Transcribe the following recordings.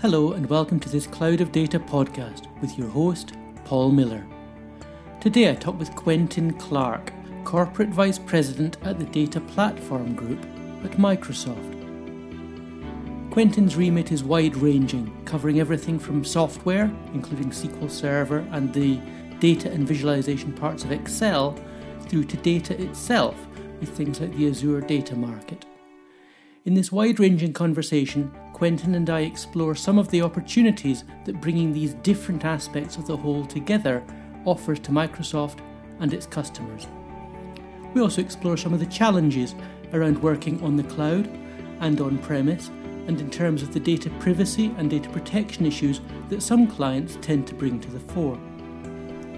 Hello, and welcome to this Cloud of Data podcast with your host, Paul Miller. Today I talk with Quentin Clark, Corporate Vice President at the Data Platform Group at Microsoft. Quentin's remit is wide ranging, covering everything from software, including SQL Server and the data and visualization parts of Excel, through to data itself with things like the Azure Data Market. In this wide ranging conversation, Quentin and I explore some of the opportunities that bringing these different aspects of the whole together offers to Microsoft and its customers. We also explore some of the challenges around working on the cloud and on premise, and in terms of the data privacy and data protection issues that some clients tend to bring to the fore.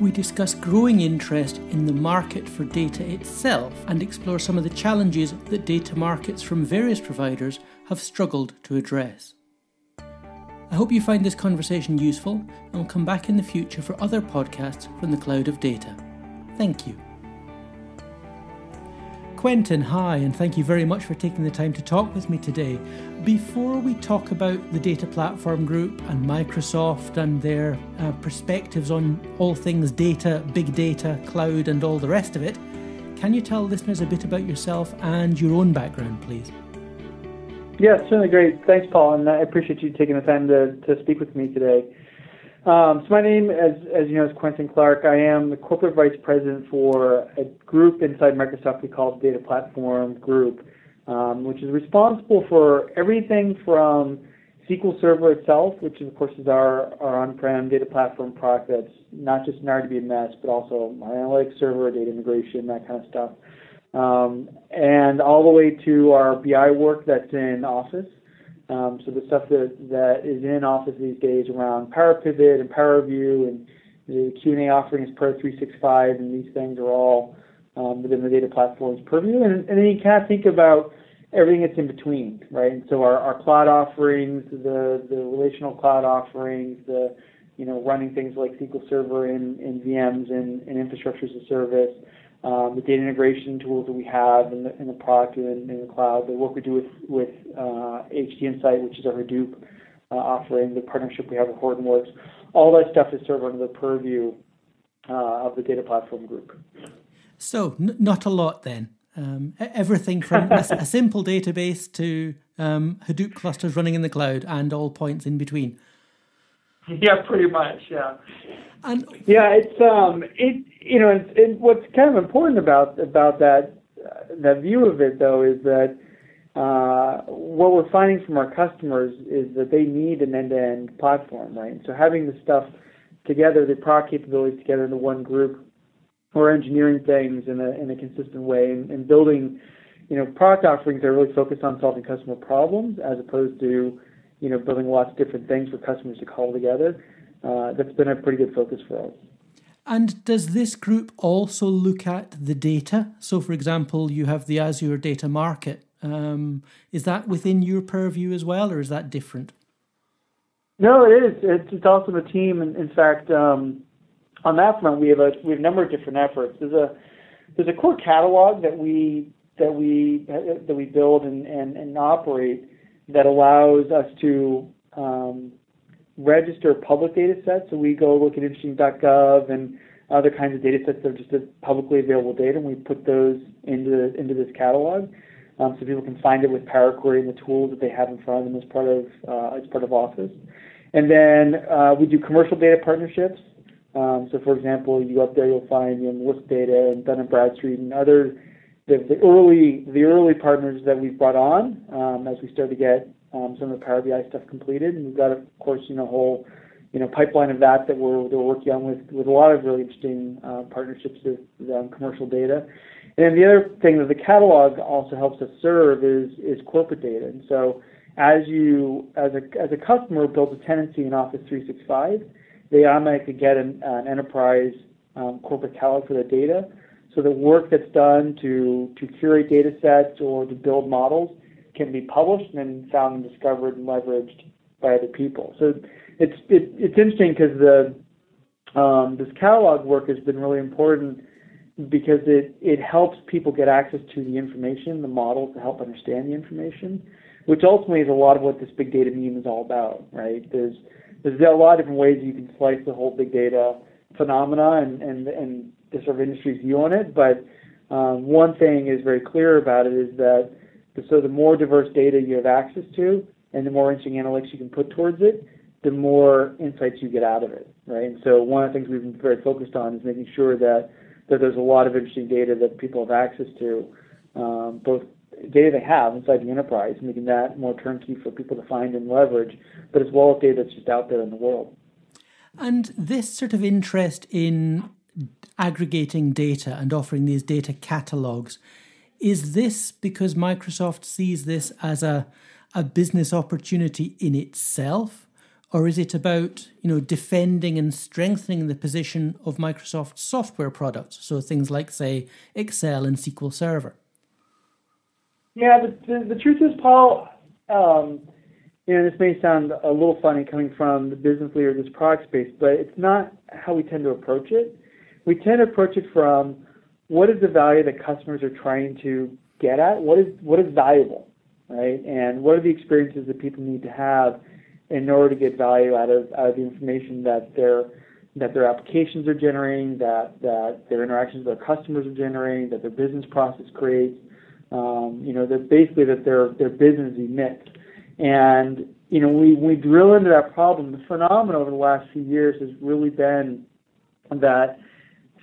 We discuss growing interest in the market for data itself and explore some of the challenges that data markets from various providers have struggled to address. I hope you find this conversation useful and will come back in the future for other podcasts from the cloud of data. Thank you. Quentin, hi, and thank you very much for taking the time to talk with me today. Before we talk about the Data Platform Group and Microsoft and their uh, perspectives on all things data, big data, cloud, and all the rest of it, can you tell listeners a bit about yourself and your own background, please? Yeah, certainly great. Thanks, Paul, and I appreciate you taking the time to, to speak with me today. Um, so my name, as, as you know, is Quentin Clark. I am the corporate vice president for a group inside Microsoft we call the Data Platform Group, um, which is responsible for everything from SQL Server itself, which of course is our, our on-prem data platform product that's not just an RDBMS, but also our analytics server, data integration, that kind of stuff, um, and all the way to our BI work that's in Office. Um, so the stuff that, that is in Office these days around Power Pivot and Power View and the Q&A offering is Pro 365, and these things are all um, within the data platform's purview. And, and then you kind of think about everything that's in between, right? And so our, our cloud offerings, the the relational cloud offerings, the you know running things like SQL Server in, in VMs and, and infrastructure as a service, um, the data integration tools that we have in the, in the product and in, the cloud, the work we do with, with uh, HDInsight, which is our Hadoop uh, offering, the partnership we have with Hortonworks, all that stuff is served under the purview uh, of the data platform group. So, n- not a lot then. Um, everything from a, a, simple database to um, Hadoop clusters running in the cloud and all points in between. Yeah, pretty much. Yeah. And yeah, it's um, it you know, and, it, what's kind of important about about that uh, that view of it though is that uh, what we're finding from our customers is that they need an end-to-end platform, right? So having the stuff together, the product capabilities together into one group, or engineering things in a in a consistent way, and, and building, you know, product offerings that are really focused on solving customer problems as opposed to, you know, building lots of different things for customers to call together. Uh, that's been a pretty good focus for us. And does this group also look at the data? So, for example, you have the Azure Data Market. Um, is that within your purview as well, or is that different? No, it is. It's, it's also a team. In, in fact, um, on that front, we have a we have a number of different efforts. There's a there's a core catalog that we that we that we build and, and, and operate that allows us to um, register public data sets. So we go look at interesting.gov and other kinds of data sets that are just publicly available data, and we put those into into this catalog, um, so people can find it with Power Query and the tools that they have in front of them as part of uh, as part of Office. And then uh, we do commercial data partnerships. Um, so, for example, you go up there, you'll find you know, list data and Dun and Bradstreet and other the, the early the early partners that we've brought on um, as we start to get um, some of the Power BI stuff completed, and we've got, of course, you know, a whole you know pipeline of that that we're we're working on with with a lot of really interesting uh, partnerships with, um, commercial data. And then the other thing that the catalog also helps us serve is is corporate data. And so as you as a as a customer builds a tenancy in Office 365, they automatically get an, an enterprise um, corporate catalog for the data. So the work that's done to to curate data sets or to build models can be published and then found and discovered and leveraged by other people. So it's it, it's interesting because the um, this catalog work has been really important because it it helps people get access to the information, the models to help understand the information. which ultimately is a lot of what this big data meme is all about, right? There's there's a lot of different ways you can slice the whole big data phenomena and and and the sort of industry's view on it, but um, one thing is very clear about it is that the, so the more diverse data you have access to, and the more interesting analytics you can put towards it, the more insights you get out of it, right? And so one of the things we've been very focused on is making sure that that there's a lot of interesting data that people have access to, um, both data they have inside the enterprise, making that more turnkey for people to find and leverage, but as well as data that's just out there in the world. And this sort of interest in aggregating data and offering these data catalogs, is this because Microsoft sees this as a, a business opportunity in itself? Or is it about you know defending and strengthening the position of Microsoft software products? So things like say Excel and SQL Server. Yeah, the, the, the truth is, Paul, um, you know, this may sound a little funny coming from the business leader of this product space, but it's not how we tend to approach it. We tend to approach it from what is the value that customers are trying to get at? What is what is valuable, right? And what are the experiences that people need to have in order to get value out of out of the information that their that their applications are generating, that that their interactions with their customers are generating, that their business process creates. Um, you know, that basically that their their business emits. And you know, we we drill into that problem. The phenomenon over the last few years has really been that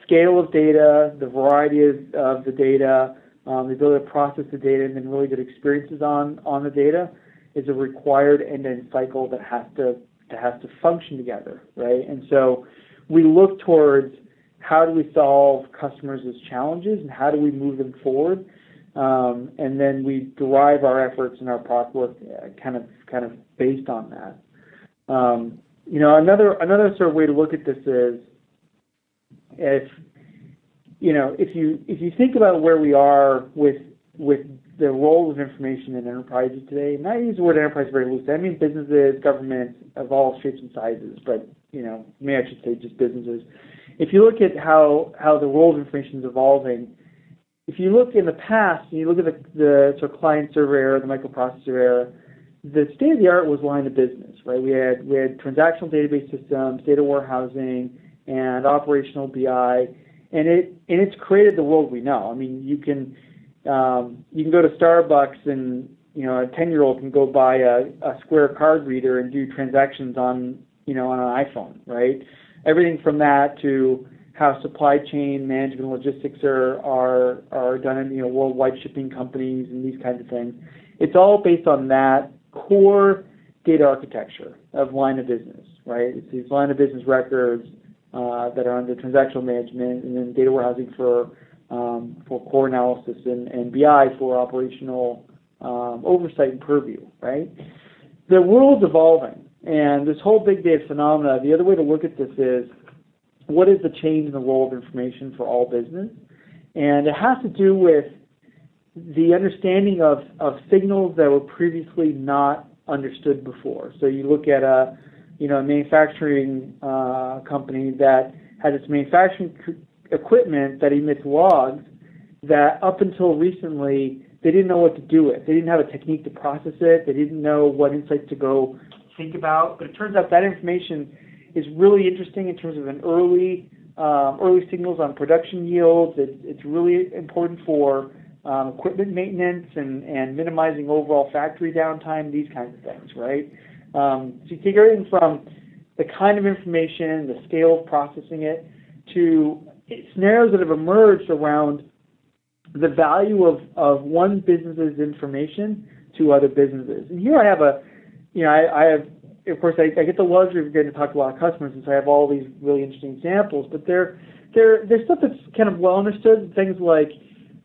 scale of data, the variety of, of the data, um, the ability to process the data, and then really good experiences on on the data is a required end-to-end cycle that has to that has to function together, right? And so we look towards how do we solve customers' challenges and how do we move them forward, um, and then we derive our efforts and our product work uh, kind of kind of based on that. Um, you know, another another sort of way to look at this is if you know if you if you think about where we are with with the role of information in enterprises today, and I use the word enterprise very loosely. I mean businesses, governments of all shapes and sizes, but you know, maybe I should say just businesses. If you look at how how the role of information is evolving, if you look in the past and you look at the, the sort of client server era, the microprocessor era, the state of the art was line of business, right? We had we had transactional database systems, data warehousing, and operational BI, and it and it's created the world we know. I mean, you can um, you can go to Starbucks and you know a ten year old can go buy a, a Square card reader and do transactions on you know on an iPhone, right? Everything from that to how supply chain management logistics are are are done in you know worldwide shipping companies and these kinds of things. It's all based on that core data architecture of line of business, right? It's these line of business records, that are under transactional management, and then data warehousing for um, for core analysis and, and BI for operational um, oversight and purview. Right? The world's evolving, and this whole big data phenomena. The other way to look at this is what is the change in the role of information for all business, and it has to do with the understanding of, of signals that were previously not understood before. So you look at a you know, a manufacturing uh, company that has its manufacturing equipment that emits logs that up until recently they didn't know what to do with. They didn't have a technique to process it. They didn't know what insights to go think about. But it turns out that information is really interesting in terms of an early um, early signals on production yields. It's, it's really important for um, equipment maintenance and, and minimizing overall factory downtime, these kinds of things, right? Um, so you take everything from the kind of information, the scale of processing it, to scenarios that have emerged around the value of, of one business's information to other businesses. And here I have a, you know, I, I have, of course, I, I get the luxury of getting to talk to a lot of customers, and so I have all these really interesting examples. But they're, they're, there's stuff that's kind of well understood. Things like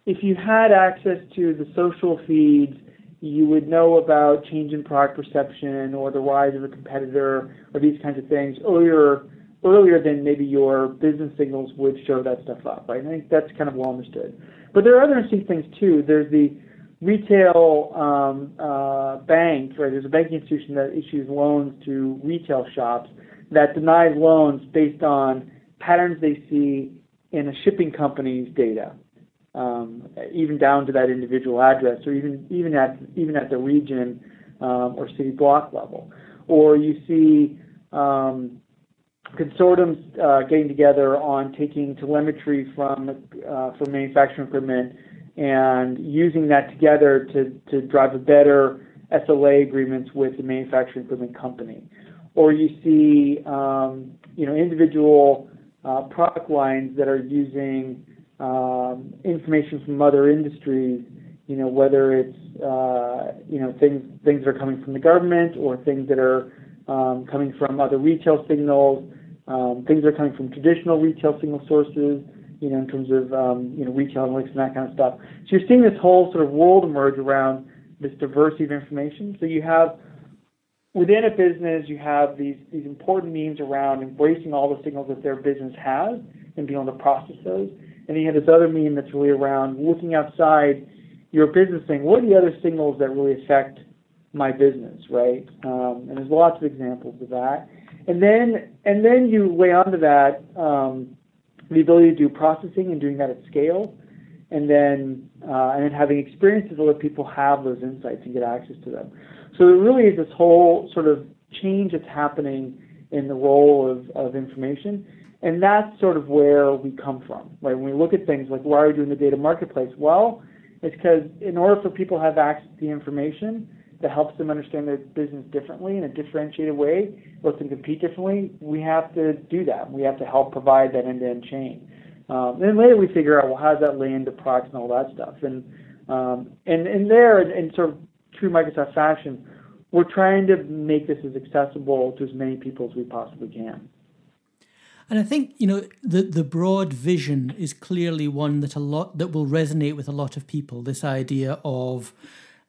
if you had access to the social feeds you would know about change in product perception or the rise of a competitor or these kinds of things earlier earlier than maybe your business signals would show that stuff up, right? I think that's kind of well understood. But there are other interesting things too. There's the retail um, uh, bank, right? There's a banking institution that issues loans to retail shops that denies loans based on patterns they see in a shipping company's data. Um, even down to that individual address, or even even at even at the region um, or city block level, or you see um, consortiums uh, getting together on taking telemetry from uh, from manufacturing equipment and using that together to to drive a better SLA agreements with the manufacturing equipment company, or you see um, you know individual uh, product lines that are using um, information from other industries. You know whether it's uh, you know things things that are coming from the government or things that are um, coming from other retail signals, um, things that are coming from traditional retail signal sources. You know in terms of um, you know retail analytics and that kind of stuff. So you're seeing this whole sort of world emerge around this diversity of information. So you have within a business, you have these these important means around embracing all the signals that their business has and being able to process those. And he had this other mean that's really around looking outside your business, saying, what are the other signals that really affect my business, right? Um, and there's lots of examples of that. And then and then you lay onto that um, the ability to do processing and doing that at scale and then uh, and then having experiences let people have those insights and get access to them. So there really is this whole sort of change that's happening in the role of, of information. And that's sort of where we come from, right? When we look at things like why are we doing the data marketplace? Well, it's because in order for people to have access to the information that helps them understand their business differently in a differentiated way, lets them compete differently, we have to do that. We have to help provide that end-to-end chain. Um, then later we figure out, well, how does that lay into products and all that stuff? And um, and and there, in, in sort of true Microsoft fashion, we're trying to make this as accessible to as many people as we possibly can. And I think you know the the broad vision is clearly one that a lot that will resonate with a lot of people. This idea of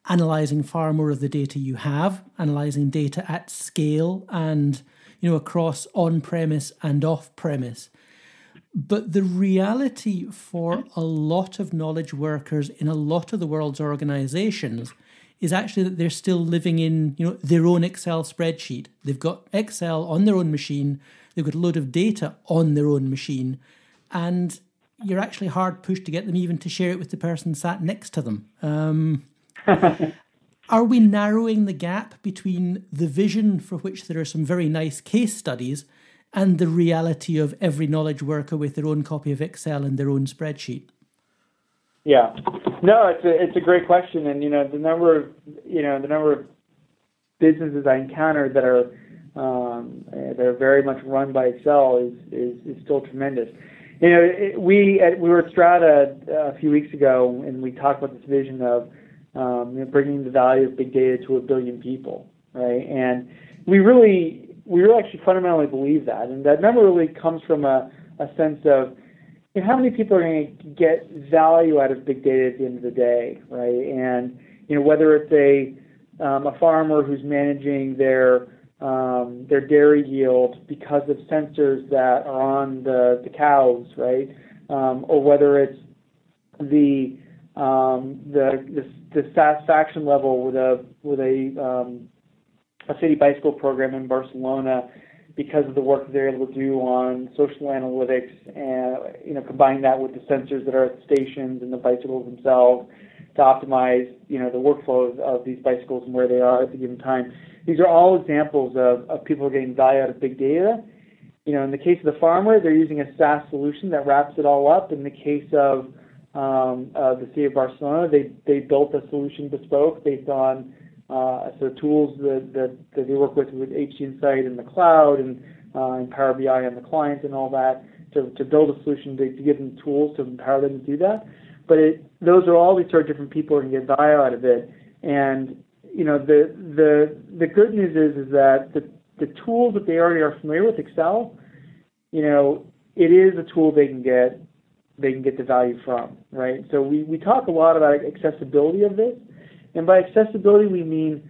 analyzing far more of the data you have, analyzing data at scale, and you know across on premise and off premise. But the reality for a lot of knowledge workers in a lot of the world's organizations is actually that they're still living in you know their own Excel spreadsheet. They've got Excel on their own machine, they've got a load of data on their own machine, and you're actually hard pushed to get them even to share it with the person sat next to them. Um, are we narrowing the gap between the vision for which there are some very nice case studies and the reality of every knowledge worker with their own copy of Excel and their own spreadsheet? Yeah, no, it's a it's a great question, and you know the number of you know the number of businesses I encounter that are um, that are very much run by Excel is is, is still tremendous. You know, it, we at, we were at Strata a few weeks ago, and we talked about this vision of um, you know, bringing the value of big data to a billion people, right? And we really we really actually fundamentally believe that, and that number really comes from a, a sense of you know, how many people are going to get value out of big data at the end of the day, right? And you know whether it's a um, a farmer who's managing their um, their dairy yield because of sensors that are on the, the cows, right? Um, or whether it's the um, the, the the satisfaction level with a with a um, a city bicycle program in Barcelona because of the work they're able to do on social analytics and you know combining that with the sensors that are at the stations and the bicycles themselves to optimize you know the workflow of, of these bicycles and where they are at the given time. These are all examples of, of people getting value out of big data. You know, in the case of the farmer, they're using a SaaS solution that wraps it all up. In the case of um, uh, the city of Barcelona, they they built a solution bespoke based on uh, so tools that, that, that they work with with HDInsight in the cloud and, uh, and Power BI on the client and all that to, to build a solution to, to give them tools to empower them to do that. But it, those are all these sort of different people who can get value out of it. And you know the the the good news is is that the the tools that they already are familiar with Excel, you know, it is a tool they can get they can get the value from, right? So we, we talk a lot about accessibility of this, and by accessibility, we mean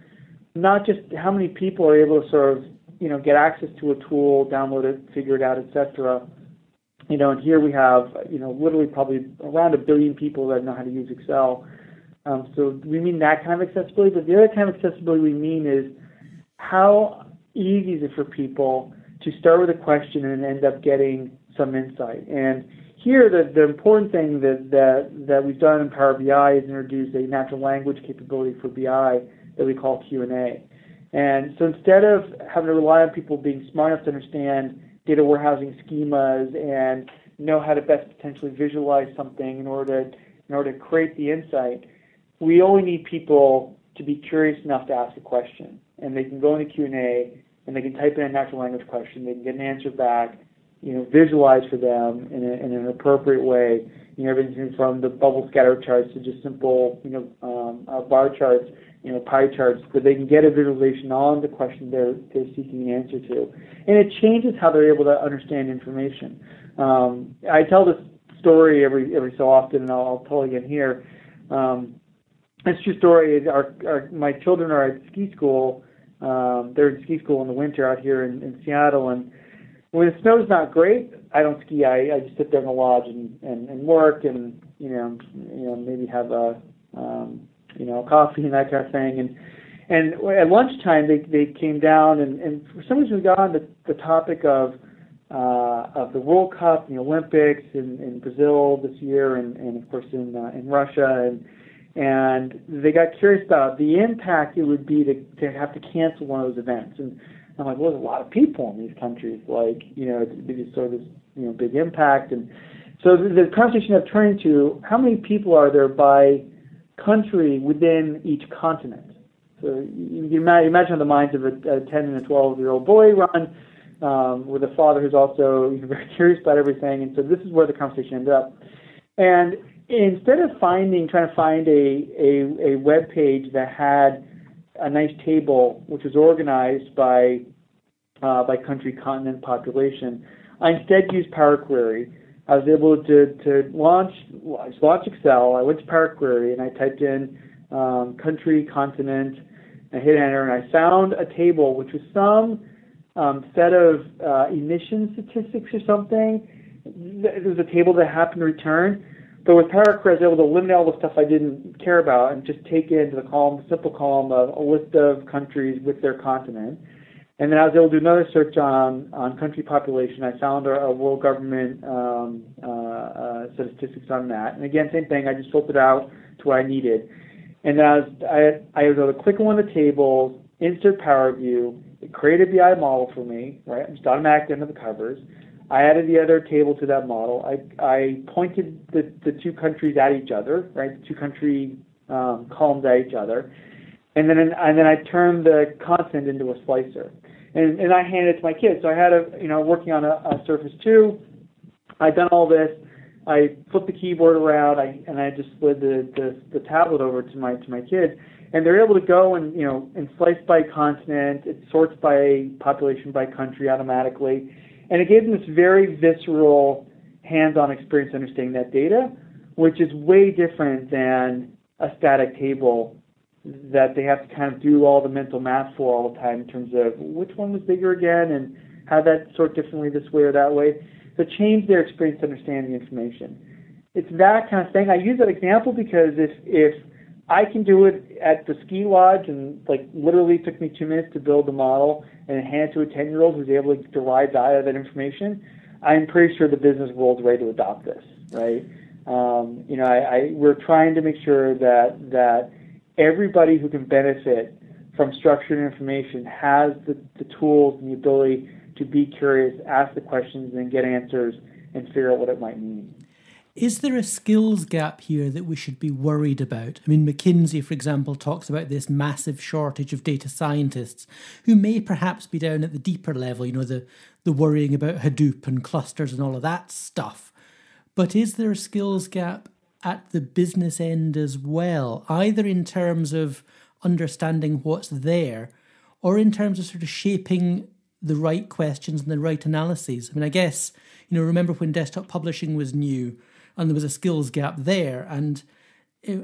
not just how many people are able to sort of, you know, get access to a tool, download it, figure it out, etc. You know, and here we have, you know, literally probably around a billion people that know how to use Excel. Um, so we mean that kind of accessibility, but the other kind of accessibility we mean is how easy is it for people to start with a question and end up getting some insight. And here, the, the important thing that, that, that we've done in Power BI is introduce a natural language capability for BI that we call Q&A. And so instead of having to rely on people being smart enough to understand data warehousing schemas and know how to best potentially visualize something in order to, in order to create the insight, we only need people to be curious enough to ask a question. And they can go into Q&A and they can type in a natural language question. They can get an answer back, you know, visualize for them in, a, in an appropriate way. You know, everything from the bubble scatter charts to just simple, you know, um, uh, bar charts, you know, pie charts, where they can get a visualization on the question they're, they're seeking an answer to. And it changes how they're able to understand information. Um, I tell this story every every so often, and I'll, I'll tell it again here. Um, it's true story. Our, our my children are at ski school. Um, they're in ski school in the winter out here in, in Seattle, and when the snow's not great, I don't ski. I, I just sit there in the lodge and, and, and work, and you know, you know, maybe have a um, you know coffee and that kind of thing. And and at lunchtime, they they came down, and, and for some reason we got on the, the topic of uh, of the World Cup and the Olympics in, in Brazil this year, and, and of course in uh, in Russia, and and they got curious about the impact it would be to, to have to cancel one of those events. And I'm like, well, there's a lot of people in these countries. Like, you know, it's, it's sort of this, you know, big impact. And so the, the conversation I've turned to, how many people are there by country within each continent? So you, you imagine the minds of a, a 10 and a 12 year old boy run um, with a father who's also very curious about everything. And so this is where the conversation ended up. And instead of finding trying to find a, a, a web page that had a nice table which was organized by uh, by country, continent, population, I instead used Power Query. I was able to, to launch launch Excel. I went to Power Query and I typed in um, country, continent, and hit enter, and I found a table which was some um, set of uh, emission statistics or something. There was a table that happened to return but with Query, I was able to eliminate all the stuff I didn't care about and just take it into the column, the simple column of a list of countries with their continent. And then I was able to do another search on, on country population. I found a, a world government um, uh, uh, statistics on that. And again, same thing. I just filtered out to what I needed. And then I was, I, I was able to click on one of the tables, insert Power View. It created a BI model for me, right? Just automatic into the covers. I added the other table to that model. I, I pointed the, the two countries at each other, right? The two country um, columns at each other, and then and then I turned the content into a slicer, and and I handed it to my kids. So I had a you know working on a, a Surface Two. I'd done all this. I flipped the keyboard around. I and I just slid the, the the tablet over to my to my kids, and they're able to go and you know and slice by continent. It sorts by population by country automatically and it gave them this very visceral, hands-on experience understanding that data, which is way different than a static table that they have to kind of do all the mental math for all the time in terms of which one was bigger again and how that sort differently this way or that way. So change their experience to understand the information. It's that kind of thing. I use that example because if if I can do it at the ski lodge, and like literally took me two minutes to build the model and hand it to a 10 year old who's able to derive value out of that information. I'm pretty sure the business world's ready to adopt this, right? Um, you know, I, I, we're trying to make sure that that everybody who can benefit from structured information has the, the tools and the ability to be curious, ask the questions, and get answers, and figure out what it might mean. Is there a skills gap here that we should be worried about? I mean, McKinsey, for example, talks about this massive shortage of data scientists who may perhaps be down at the deeper level, you know, the, the worrying about Hadoop and clusters and all of that stuff. But is there a skills gap at the business end as well, either in terms of understanding what's there or in terms of sort of shaping the right questions and the right analyses? I mean, I guess, you know, remember when desktop publishing was new? And there was a skills gap there. And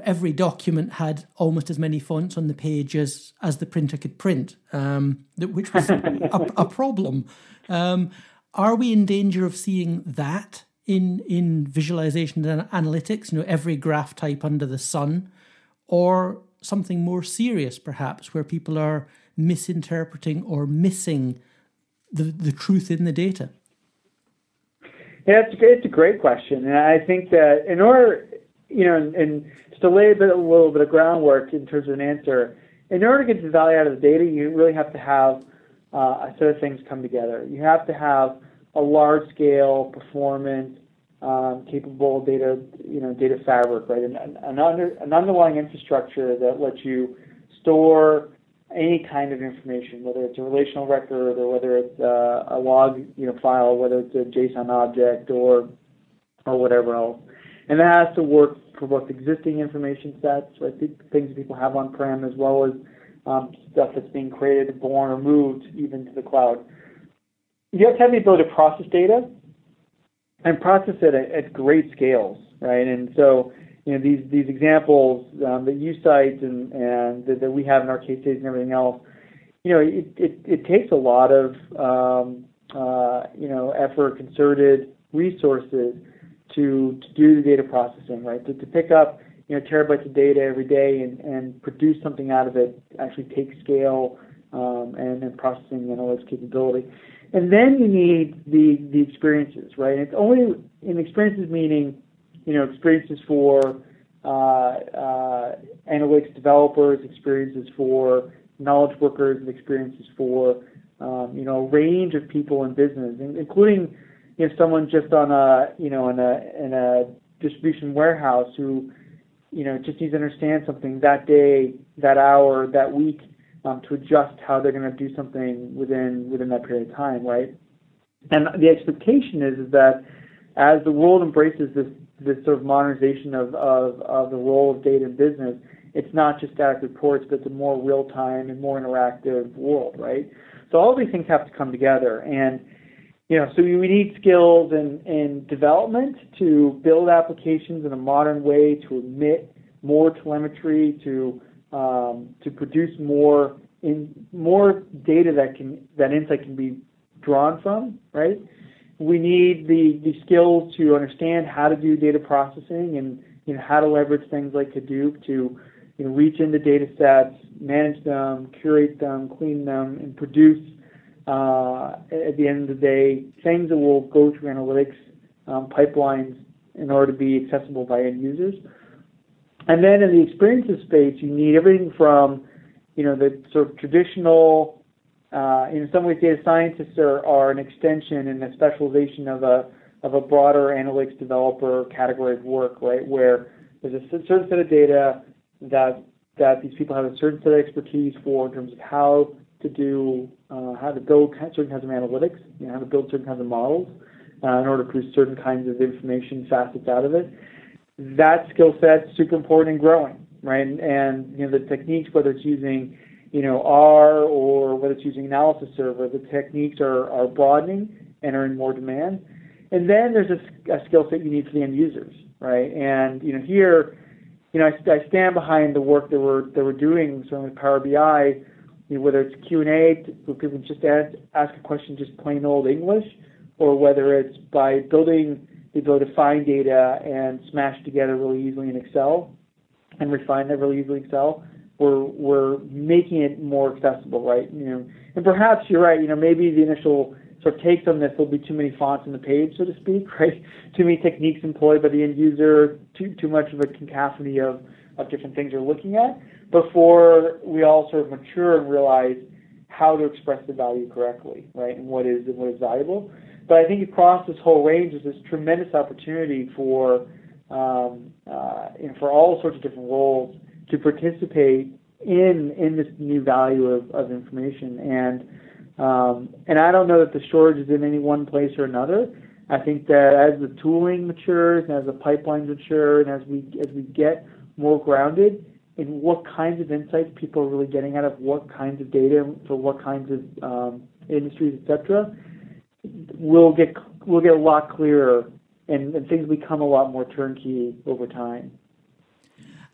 every document had almost as many fonts on the page as, as the printer could print, um, which was a, a, problem. Um, are we in danger of seeing that in in visualization and analytics? You know, every graph type under the sun, or something more serious, perhaps, where people are misinterpreting or missing the the truth in the data. Yeah, it's, it's a great question, and I think that in order, you know, and, and just to lay a, bit, a little bit of groundwork in terms of an answer, in order to get the value out of the data, you really have to have uh, a set of things come together. You have to have a large-scale, performance, um, capable data, you know, data fabric, right? An, under, an underlying infrastructure that lets you store any kind of information, whether it's a relational record or whether it's uh, a log, you know, file, whether it's a JSON object or or whatever else. And that has to work for both existing information sets, right, things people have on-prem, as well as um, stuff that's being created, born, or moved even to the cloud. You have to have the ability to process data and process it at, at great scales, right? And so, you know, these these examples um, that you cite and and that, that, we have in our case studies and everything else, you know, it it, it takes a lot of um, uh, you know effort, concerted resources to to do the data processing, right? To, to pick up you know terabytes of data every day and, and produce something out of it actually take scale um, and, processing and processing analytics capability. And then you need the the experiences, right? And it's only in experiences meaning, you know, experiences for uh, uh, analytics developers, experiences for knowledge workers, and experiences for um, you know a range of people in business, including you know someone just on a you know in a in a distribution warehouse who you know just needs to understand something that day, that hour, that week, um, to adjust how they're going to do something within within that period of time, right? And the expectation is, is that as the world embraces this this sort of modernization of, of, of the role of data in business, it's not just static reports, but it's a more real time and more interactive world, right? So all these things have to come together, and you know, so we need skills in, in development to build applications in a modern way, to emit more telemetry, to um, to produce more in more data that can that insight can be drawn from, right? We need the, the skills to understand how to do data processing and you know how to leverage things like Hadoop to you know, reach into data sets, manage them, curate them, clean them, and produce uh, at the end of the day things that will go through analytics um, pipelines in order to be accessible by end users. And then in the experiences space, you need everything from, you know, the sort of traditional, uh, in some ways, data scientists are, are an extension and a specialization of a of a broader analytics developer category of work, right? Where there's a certain set of data that that these people have a certain set of expertise for in terms of how to do, uh, how to build certain kinds of analytics, you know, how to build certain kinds of models uh, in order to produce certain kinds of information facets out of it that skill set is super important and growing, right? And, and you know the techniques, whether it's using you know R or whether it's using analysis server, the techniques are, are broadening and are in more demand. And then there's a, a skill set you need for the end users, right? And you know here, you know I, I stand behind the work that we're that we're doing, certainly with Power BI, you know, whether it's Q and A where people just ask ask a question just plain old English, or whether it's by building the ability to find data and smash together really easily in Excel and refine that really easily in Excel. We're we're making it more accessible, right? You know, and perhaps you're right. You know, maybe the initial sort of takes on this will be too many fonts on the page, so to speak, right? Too many techniques employed by the end user, too too much of a cacophony of of different things we're looking at before we all sort of mature and realize how to express the value correctly, right? And what is and what is valuable. But I think across this whole range is this tremendous opportunity for um, uh, you know, for all sorts of different roles to participate in in this new value of, of information. And um, and I don't know that the shortage is in any one place or another. I think that as the tooling matures and as the pipelines mature and as we as we get more grounded in what kinds of insights people are really getting out of what kinds of data for what kinds of um, industries, etc we'll get we'll get a lot clearer and, and things become a lot more turnkey over time.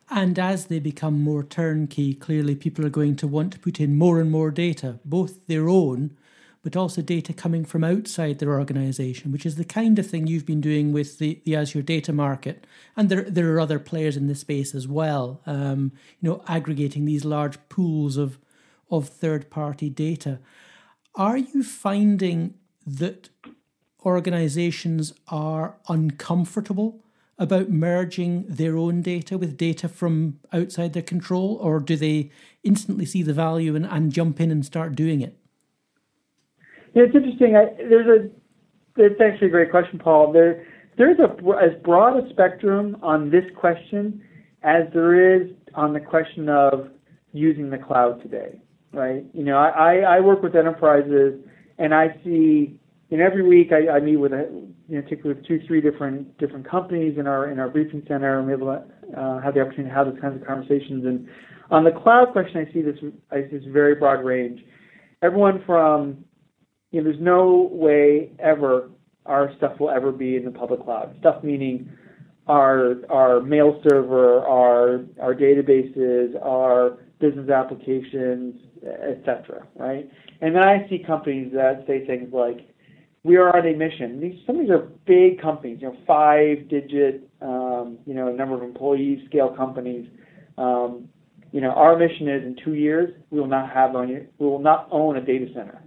And as they become more turnkey, clearly people are going to want to put in more and more data, both their own, but also data coming from outside their organization, which is the kind of thing you've been doing with the, the Azure data market. And there, there are other players in this space as well, um, you know, aggregating these large pools of, of third party data. Are you finding that organizations are uncomfortable about merging their own data with data from outside their control, or do they instantly see the value and, and jump in and start doing it? Yeah, it's interesting. I, there's a it's actually a great question, Paul. There there's a as broad a spectrum on this question as there is on the question of using the cloud today, right? You know, I, I work with enterprises and I see, and every week I, I meet with, a, you know, typically with two, three different different companies in our in our briefing center, and we able to uh, have the opportunity to have those kinds of conversations. And on the cloud question, I see this I see this very broad range. Everyone from, you know, there's no way ever our stuff will ever be in the public cloud. Stuff meaning our our mail server, our our databases, our business applications, etc. Right? And then I see companies that say things like, "We are on a mission." These some of these are big companies, you know, five-digit, um, you know, number of employees, scale companies. Um, you know, our mission is in two years we will not have on we will not own a data center.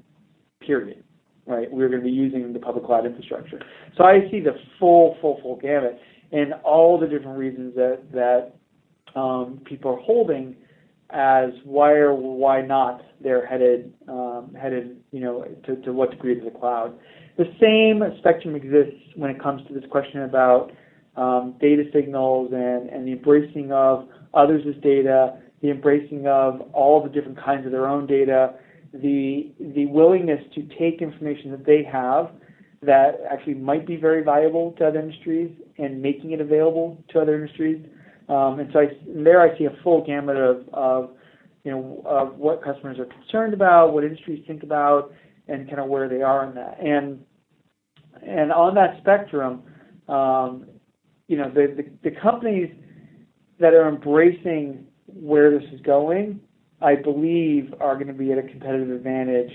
Period. Right? We're going to be using the public cloud infrastructure. So I see the full, full, full gamut and all the different reasons that that um, people are holding as why or why not they're headed um, headed you know to, to what degree to the cloud. The same spectrum exists when it comes to this question about um, data signals and, and the embracing of others' data, the embracing of all the different kinds of their own data, the the willingness to take information that they have that actually might be very valuable to other industries and making it available to other industries. Um, and so I, there I see a full gamut of, of you know of what customers are concerned about, what industries think about, and kind of where they are in that. And and on that spectrum, um, you know the, the the companies that are embracing where this is going, I believe, are going to be at a competitive advantage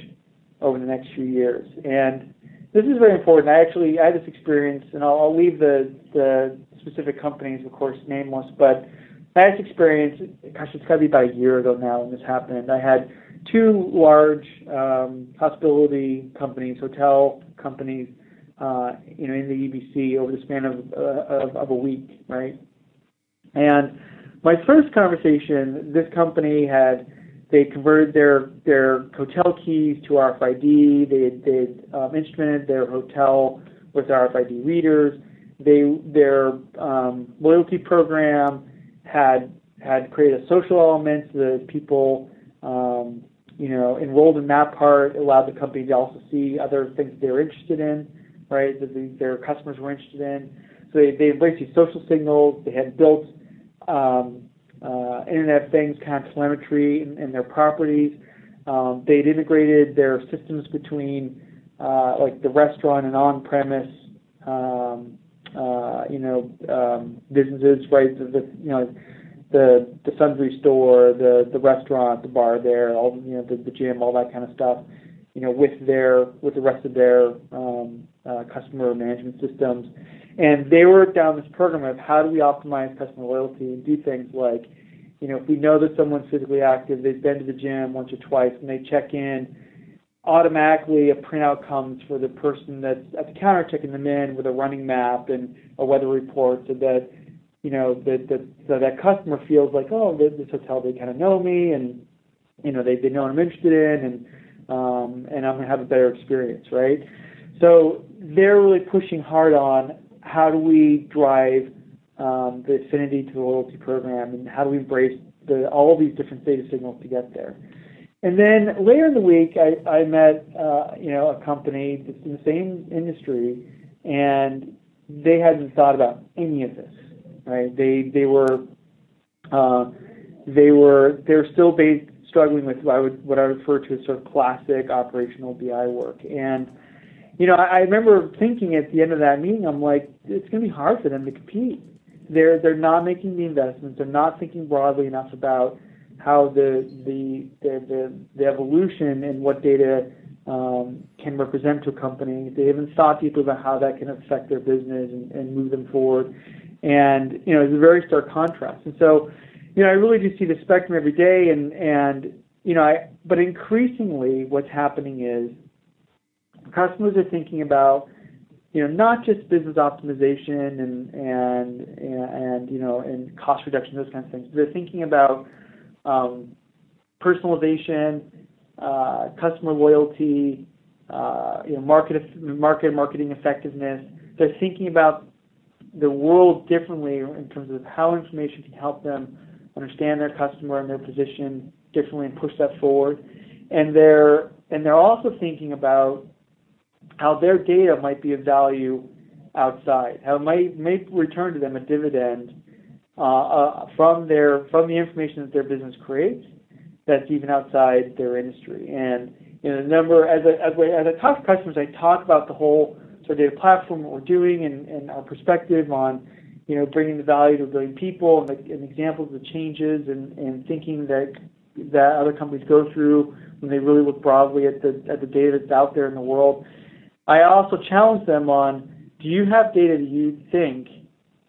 over the next few years. And this is very important. I actually I had this experience, and I'll, I'll leave the the specific companies, of course, nameless, but last experience, gosh, it's got to be about a year ago now when this happened. I had two large um, hospitality companies, hotel companies, uh, you know, in the EBC over the span of, uh, of, of a week, right? And my first conversation, this company had they converted their their hotel keys to RFID. They they um, instrumented their hotel with RFID readers. They their um, loyalty program had had created a social element so that people um, you know enrolled in that part allowed the company to also see other things they were interested in, right? That the, their customers were interested in. So they, they embraced these social signals. They had built um, uh, Internet of Things kind of telemetry in, in their properties. Um, they'd integrated their systems between uh, like the restaurant and on-premise um, uh, you know, um, businesses, right? The, the you know, the the sundry store, the the restaurant, the bar there, all you know, the, the gym, all that kind of stuff. You know, with their with the rest of their um, uh, customer management systems, and they were down this program of how do we optimize customer loyalty and do things like, you know, if we know that someone's physically active, they've been to the gym once or twice, and they check in automatically a printout comes for the person that's at the counter checking them in with a running map and a weather report so that you know that that so that customer feels like oh this hotel they kind of know me and you know they they know what I'm interested in and um, and I'm gonna have a better experience right so they're really pushing hard on how do we drive um, the affinity to the loyalty program and how do we embrace the, all these different data signals to get there and then later in the week, I, I met uh, you know a company that's in the same industry, and they hadn't thought about any of this. Right? They they were uh, they were they were still based, struggling with what I would what I refer to as sort of classic operational BI work. And you know, I, I remember thinking at the end of that meeting, I'm like, it's going to be hard for them to compete. They're they're not making the investments. They're not thinking broadly enough about how the the the, the, the evolution and what data um, can represent to a company. They haven't thought deeply about how that can affect their business and, and move them forward. And you know, it's a very stark contrast. And so, you know, I really do see the spectrum every day. And and you know, I but increasingly, what's happening is customers are thinking about you know, not just business optimization and and and you know and cost reduction, those kinds of things. They're thinking about um, personalization, uh, customer loyalty, uh, you know, market market marketing effectiveness. They're thinking about the world differently in terms of how information can help them understand their customer and their position differently and push that forward. And they're and they're also thinking about how their data might be of value outside, how it might, may return to them a dividend uh, uh, from their from the information that their business creates that's even outside their industry. And you know, the number as I, as, as I talk to customers, I talk about the whole sort of data platform, what we're doing, and, and our perspective on you know bringing the value to a billion people, and, and examples of changes, and, and thinking that that other companies go through when they really look broadly at the at the data that's out there in the world. I also challenge them on do you have data that you think,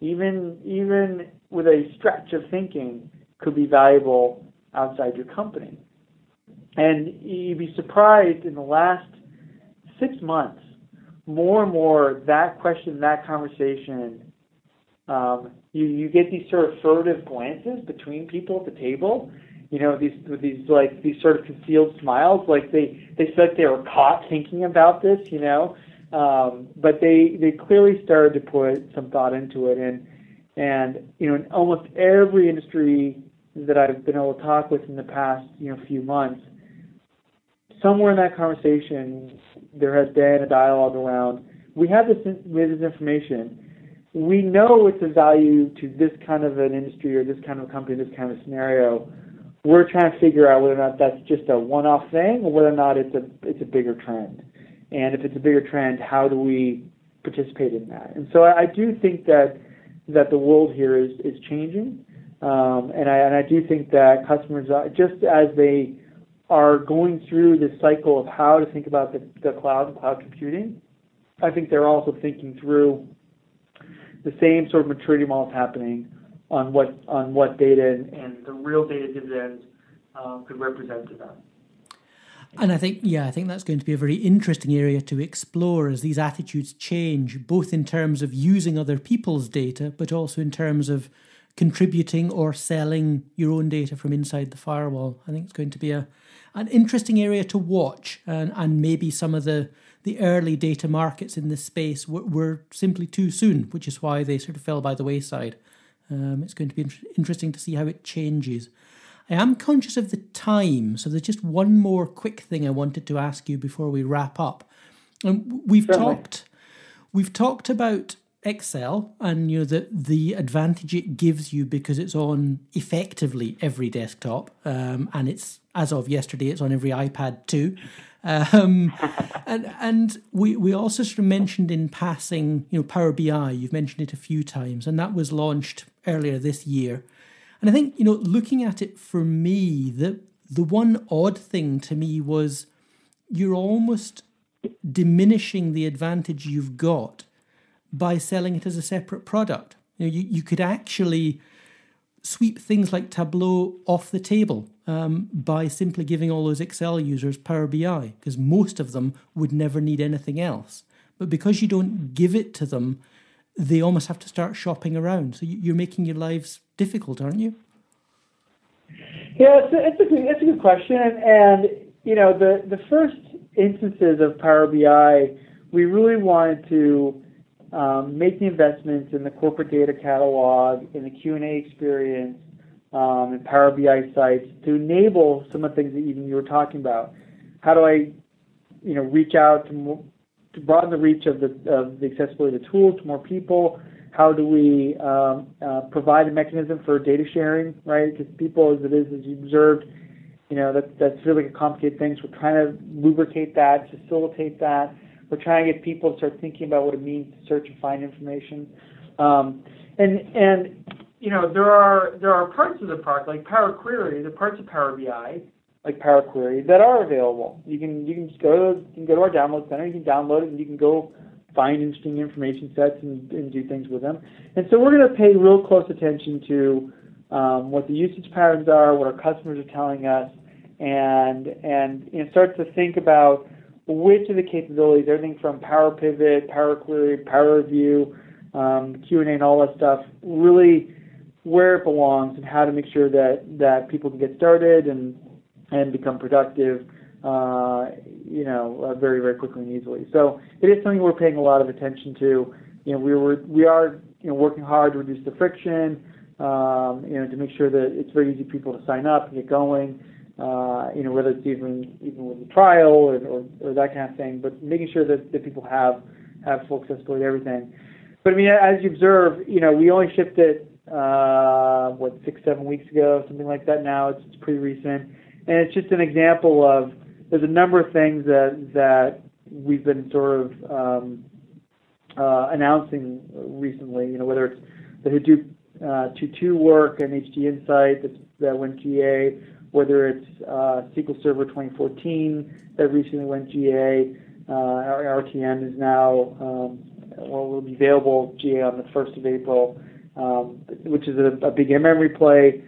even even with a stretch of thinking, could be valuable outside your company? And you'd be surprised in the last six months, more and more that question, that conversation, um, you you get these sort of furtive glances between people at the table, you know these these like these sort of concealed smiles like they they said they were caught thinking about this you know um, but they they clearly started to put some thought into it. And and you know in almost every industry that I've been able to talk with in the past you know few months somewhere in that conversation there has been a dialogue around we have this we have this information we know it's of value to this kind of an industry or this kind of company this kind of scenario we're trying to figure out whether or not that's just a one-off thing or whether or not it's a it's a bigger trend. And if it's a bigger trend, how do we participate in that? And so I, I do think that that the world here is is changing, um, and I and I do think that customers, are, just as they are going through this cycle of how to think about the, the cloud and cloud computing, I think they're also thinking through the same sort of maturity models happening on what on what data and, and the real data dividends um, could represent to them. And I think, yeah, I think that's going to be a very interesting area to explore as these attitudes change, both in terms of using other people's data, but also in terms of contributing or selling your own data from inside the firewall. I think it's going to be a an interesting area to watch, and, and maybe some of the the early data markets in this space were, were simply too soon, which is why they sort of fell by the wayside. Um, it's going to be interesting to see how it changes. I am conscious of the time, so there's just one more quick thing I wanted to ask you before we wrap up. Um, we've Certainly. talked, we've talked about Excel and you know the the advantage it gives you because it's on effectively every desktop, um, and it's as of yesterday it's on every iPad too. Um, and and we, we also sort of mentioned in passing, you know, Power BI. You've mentioned it a few times, and that was launched earlier this year. And I think you know, looking at it for me, the the one odd thing to me was you're almost diminishing the advantage you've got by selling it as a separate product. You know, you, you could actually sweep things like Tableau off the table um, by simply giving all those Excel users Power BI, because most of them would never need anything else. But because you don't give it to them, they almost have to start shopping around. So you're making your lives difficult, aren't you? Yeah, it's a, it's a, good, it's a good question. And, and, you know, the, the first instances of Power BI, we really wanted to um, make the investments in the corporate data catalog, in the Q&A experience, um, and Power BI sites to enable some of the things that even you were talking about. How do I, you know, reach out to more, to broaden the reach of the of the accessibility of the tools to more people? How do we um, uh, provide a mechanism for data sharing, right? Because people, as it is, as you observed, you know, that that's really a complicated thing. So we're trying to lubricate that, facilitate that. We're trying to get people to start thinking about what it means to search and find information. Um, and and you know there are there are parts of the product like Power Query, the parts of Power BI like Power Query that are available. You can you can just go to you can go to our download center, you can download it, and you can go find interesting information sets and, and do things with them. And so we're going to pay real close attention to um, what the usage patterns are, what our customers are telling us, and and you know, start to think about which of the capabilities, everything from Power Pivot, Power Query, Power View, um, Q&A and all that stuff, really where it belongs and how to make sure that, that people can get started and, and become productive, uh, you know, uh, very, very quickly and easily. So it is something we're paying a lot of attention to. You know, we were, we are, you know, working hard to reduce the friction, um, you know, to make sure that it's very easy for people to sign up and get going. Uh, you know, whether it's even even with a trial or, or, or that kind of thing, but making sure that, that people have have full accessibility to everything. But I mean, as you observe, you know, we only shipped it uh, what six, seven weeks ago, something like that. Now it's, it's pretty recent, and it's just an example of there's a number of things that that we've been sort of um, uh, announcing recently. You know, whether it's the Hadoop uh, 2.2 work and HDInsight that, that went GA, whether it's uh, SQL Server 2014 that recently went GA. Uh, our RTM is now um, well, will be available GA on the 1st of April, um, which is a, a big in-memory play.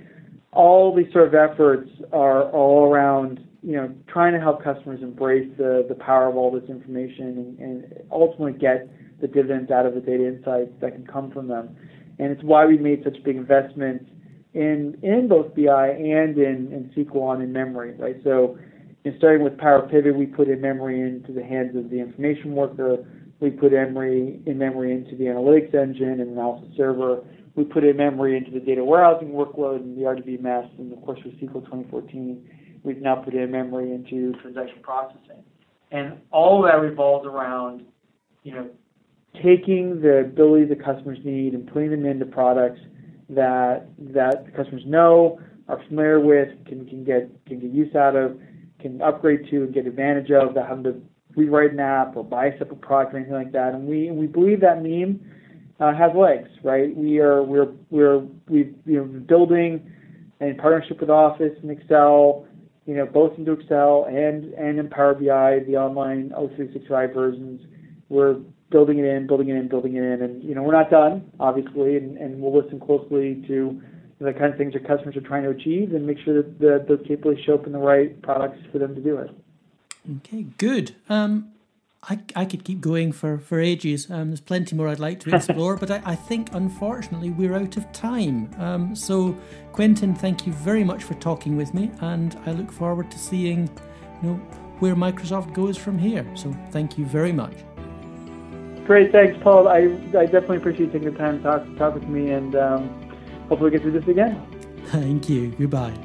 All these sort of efforts are all around, you know, trying to help customers embrace the, the power of all this information and, and ultimately get the dividends out of the data insights that can come from them. And it's why we made such big investments in in both BI and in, in SQL and in memory, right? So, in starting with Power Pivot, we put in memory into the hands of the information worker. We put memory in memory into the analytics engine and analysis server. We put in memory into the data warehousing workload and the RDBMS, and of course with SQL 2014, we've now put in memory into transaction processing. And all of that revolves around, you know, taking the ability the customers need and putting them into products that that customers know, are familiar with, can can get can get use out of, can upgrade to and get advantage of, without having to rewrite an app or buy a separate product or anything like that. And we we believe that meme uh, has legs, right? We are we're we're we you know building in partnership with Office and Excel, you know both into Excel and and in Power BI, the online O365 versions. We're building it in, building it in, building it in, and you know we're not done, obviously, and, and we'll listen closely to the kind of things our customers are trying to achieve and make sure that the, those capabilities show up in the right products for them to do it. Okay, good. Um, I, I could keep going for, for ages. Um, there's plenty more I'd like to explore, but I, I think unfortunately we're out of time. Um, so, Quentin, thank you very much for talking with me, and I look forward to seeing you know, where Microsoft goes from here. So, thank you very much. Great, thanks, Paul. I, I definitely appreciate taking the time to talk, talk with me, and um, hopefully get through this again. Thank you. Goodbye.